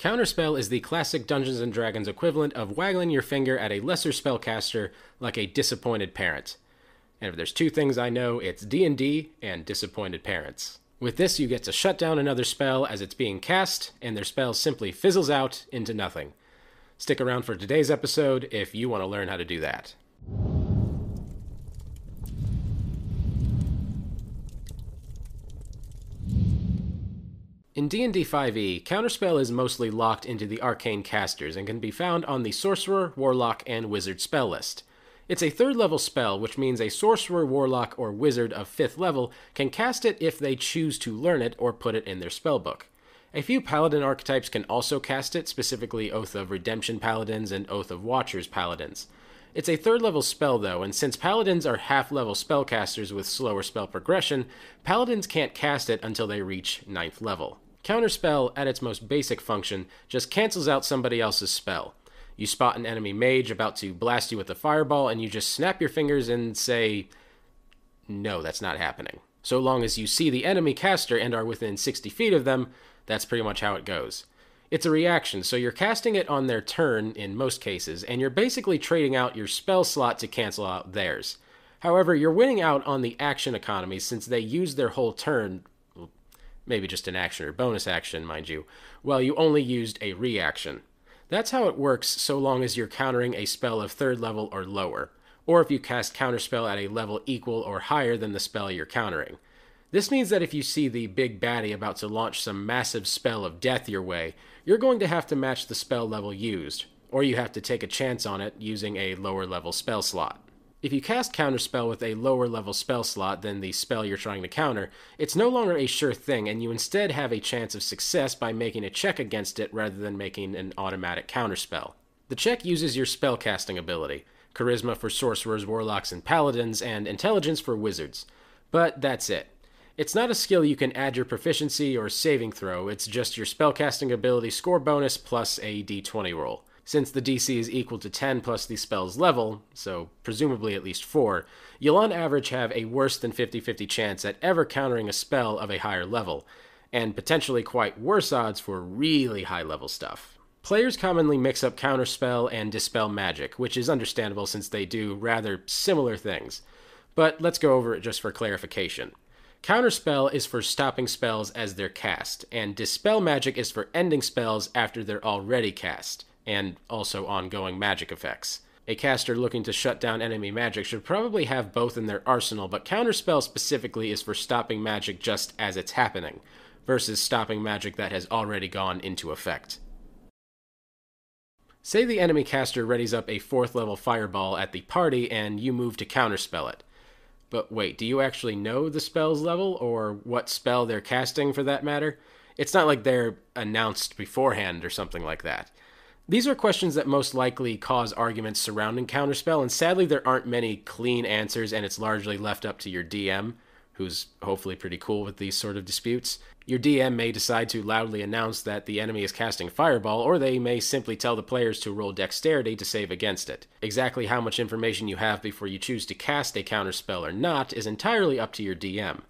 Counterspell is the classic Dungeons and Dragons equivalent of waggling your finger at a lesser spellcaster like a disappointed parent. And if there's two things I know, it's D&D and disappointed parents. With this, you get to shut down another spell as it's being cast, and their spell simply fizzles out into nothing. Stick around for today's episode if you want to learn how to do that. In D&D 5e, Counterspell is mostly locked into the arcane casters and can be found on the Sorcerer, Warlock, and Wizard spell list. It's a third level spell, which means a Sorcerer, Warlock, or Wizard of 5th level can cast it if they choose to learn it or put it in their spellbook. A few Paladin archetypes can also cast it, specifically Oath of Redemption Paladins and Oath of Watchers Paladins. It's a third level spell though, and since paladins are half level spellcasters with slower spell progression, paladins can't cast it until they reach ninth level. Counterspell, at its most basic function, just cancels out somebody else's spell. You spot an enemy mage about to blast you with a fireball, and you just snap your fingers and say, No, that's not happening. So long as you see the enemy caster and are within 60 feet of them, that's pretty much how it goes. It's a reaction, so you're casting it on their turn in most cases, and you're basically trading out your spell slot to cancel out theirs. However, you're winning out on the action economy since they use their whole turn, maybe just an action or bonus action, mind you, well, you only used a reaction. That's how it works so long as you're countering a spell of third level or lower, or if you cast counterspell at a level equal or higher than the spell you're countering. This means that if you see the big baddie about to launch some massive spell of death your way, you're going to have to match the spell level used, or you have to take a chance on it using a lower level spell slot. If you cast Counterspell with a lower level spell slot than the spell you're trying to counter, it's no longer a sure thing, and you instead have a chance of success by making a check against it rather than making an automatic counterspell. The check uses your spellcasting ability charisma for sorcerers, warlocks, and paladins, and intelligence for wizards. But that's it. It's not a skill you can add your proficiency or saving throw, it's just your spellcasting ability score bonus plus a d20 roll. Since the DC is equal to 10 plus the spell's level, so presumably at least 4, you'll on average have a worse than 50 50 chance at ever countering a spell of a higher level, and potentially quite worse odds for really high level stuff. Players commonly mix up counterspell and dispel magic, which is understandable since they do rather similar things. But let's go over it just for clarification. Counterspell is for stopping spells as they're cast, and Dispel Magic is for ending spells after they're already cast, and also ongoing magic effects. A caster looking to shut down enemy magic should probably have both in their arsenal, but Counterspell specifically is for stopping magic just as it's happening, versus stopping magic that has already gone into effect. Say the enemy caster readies up a fourth level fireball at the party and you move to counterspell it. But wait, do you actually know the spell's level or what spell they're casting for that matter? It's not like they're announced beforehand or something like that. These are questions that most likely cause arguments surrounding Counterspell, and sadly, there aren't many clean answers, and it's largely left up to your DM who's hopefully pretty cool with these sort of disputes. Your DM may decide to loudly announce that the enemy is casting Fireball, or they may simply tell the players to roll Dexterity to save against it. Exactly how much information you have before you choose to cast a counterspell or not is entirely up to your DM.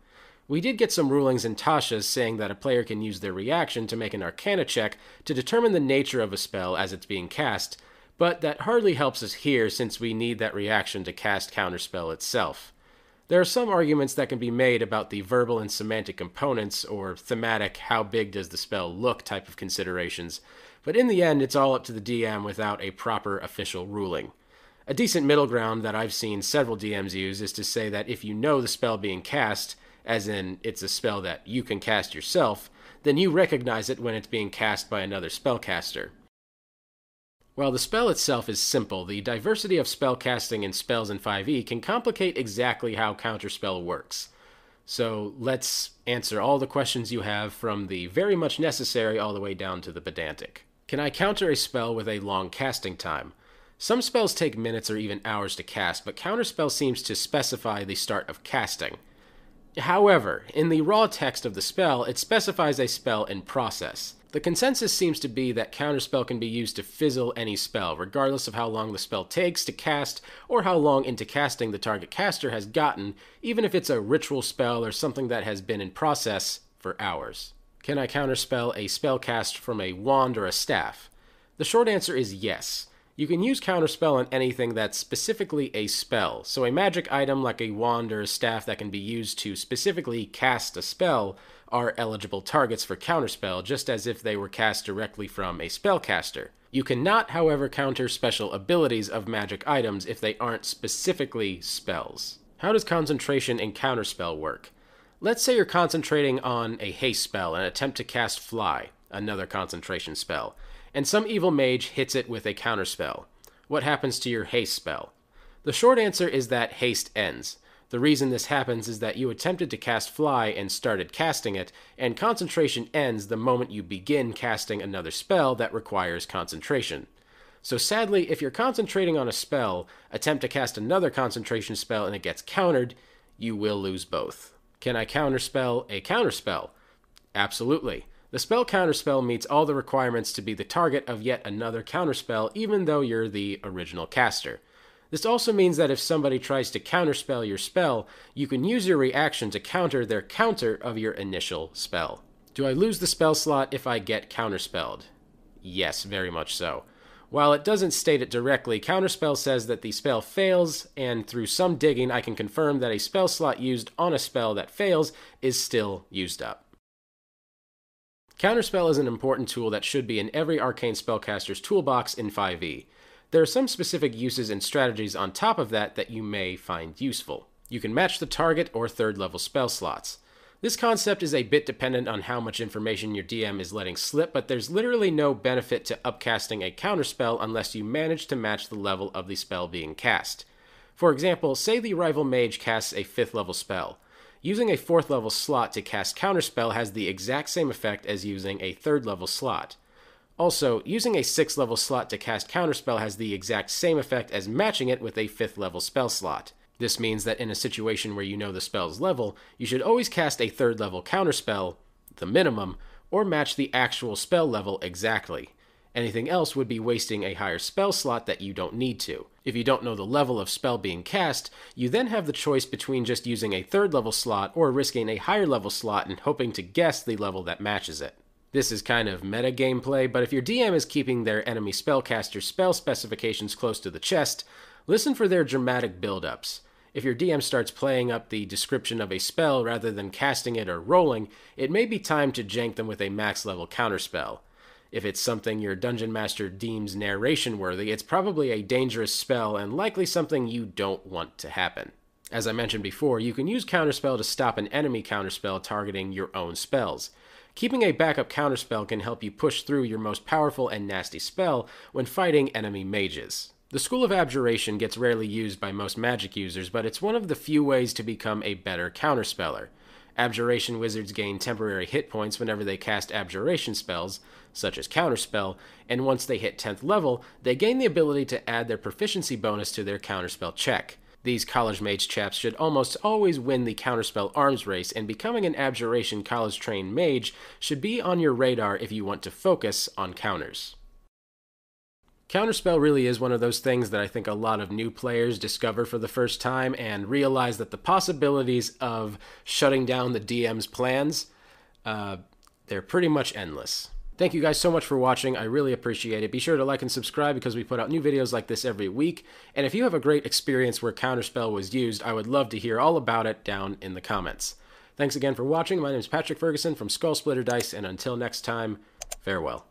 We did get some rulings in Tasha's saying that a player can use their reaction to make an Arcana check to determine the nature of a spell as it's being cast, but that hardly helps us here since we need that reaction to cast Counterspell itself. There are some arguments that can be made about the verbal and somatic components, or thematic, how big does the spell look type of considerations, but in the end, it's all up to the DM without a proper official ruling. A decent middle ground that I've seen several DMs use is to say that if you know the spell being cast, as in it's a spell that you can cast yourself, then you recognize it when it's being cast by another spellcaster. While the spell itself is simple, the diversity of spellcasting in spells in 5e can complicate exactly how Counterspell works. So let's answer all the questions you have from the very much necessary all the way down to the pedantic. Can I counter a spell with a long casting time? Some spells take minutes or even hours to cast, but Counterspell seems to specify the start of casting. However, in the raw text of the spell, it specifies a spell in process. The consensus seems to be that Counterspell can be used to fizzle any spell, regardless of how long the spell takes to cast or how long into casting the target caster has gotten, even if it's a ritual spell or something that has been in process for hours. Can I counterspell a spell cast from a wand or a staff? The short answer is yes. You can use counterspell on anything that's specifically a spell. So a magic item like a wand or a staff that can be used to specifically cast a spell are eligible targets for counterspell, just as if they were cast directly from a spellcaster. You cannot, however, counter special abilities of magic items if they aren't specifically spells. How does concentration in counterspell work? Let's say you're concentrating on a haste spell and attempt to cast Fly, another concentration spell, and some evil mage hits it with a counterspell. What happens to your haste spell? The short answer is that haste ends. The reason this happens is that you attempted to cast Fly and started casting it, and concentration ends the moment you begin casting another spell that requires concentration. So sadly, if you're concentrating on a spell, attempt to cast another concentration spell and it gets countered, you will lose both. Can I counterspell a counterspell? Absolutely. The spell counterspell meets all the requirements to be the target of yet another counterspell, even though you're the original caster. This also means that if somebody tries to counterspell your spell, you can use your reaction to counter their counter of your initial spell. Do I lose the spell slot if I get counterspelled? Yes, very much so. While it doesn't state it directly, Counterspell says that the spell fails, and through some digging, I can confirm that a spell slot used on a spell that fails is still used up. Counterspell is an important tool that should be in every arcane spellcaster's toolbox in 5e. There are some specific uses and strategies on top of that that you may find useful. You can match the target or third level spell slots. This concept is a bit dependent on how much information your DM is letting slip, but there's literally no benefit to upcasting a counterspell unless you manage to match the level of the spell being cast. For example, say the rival mage casts a 5th level spell. Using a 4th level slot to cast counterspell has the exact same effect as using a 3rd level slot. Also, using a 6th level slot to cast Counterspell has the exact same effect as matching it with a 5th level spell slot. This means that in a situation where you know the spell's level, you should always cast a 3rd level Counterspell, the minimum, or match the actual spell level exactly. Anything else would be wasting a higher spell slot that you don't need to. If you don't know the level of spell being cast, you then have the choice between just using a third level slot or risking a higher level slot and hoping to guess the level that matches it. This is kind of meta gameplay, but if your DM is keeping their enemy spellcaster spell specifications close to the chest, listen for their dramatic build-ups. If your DM starts playing up the description of a spell rather than casting it or rolling, it may be time to jank them with a max level counterspell. If it's something your dungeon master deems narration worthy, it's probably a dangerous spell and likely something you don't want to happen. As I mentioned before, you can use counterspell to stop an enemy counterspell targeting your own spells. Keeping a backup counterspell can help you push through your most powerful and nasty spell when fighting enemy mages. The School of Abjuration gets rarely used by most magic users, but it's one of the few ways to become a better counterspeller. Abjuration wizards gain temporary hit points whenever they cast abjuration spells, such as Counterspell, and once they hit 10th level, they gain the ability to add their proficiency bonus to their counterspell check. These college mage chaps should almost always win the counterspell arms race, and becoming an abjuration college trained mage should be on your radar if you want to focus on counters. Counterspell really is one of those things that I think a lot of new players discover for the first time and realize that the possibilities of shutting down the DM's plans, uh, they're pretty much endless. Thank you guys so much for watching. I really appreciate it. Be sure to like and subscribe because we put out new videos like this every week. And if you have a great experience where Counterspell was used, I would love to hear all about it down in the comments. Thanks again for watching. My name is Patrick Ferguson from Skull Splitter Dice, and until next time, farewell.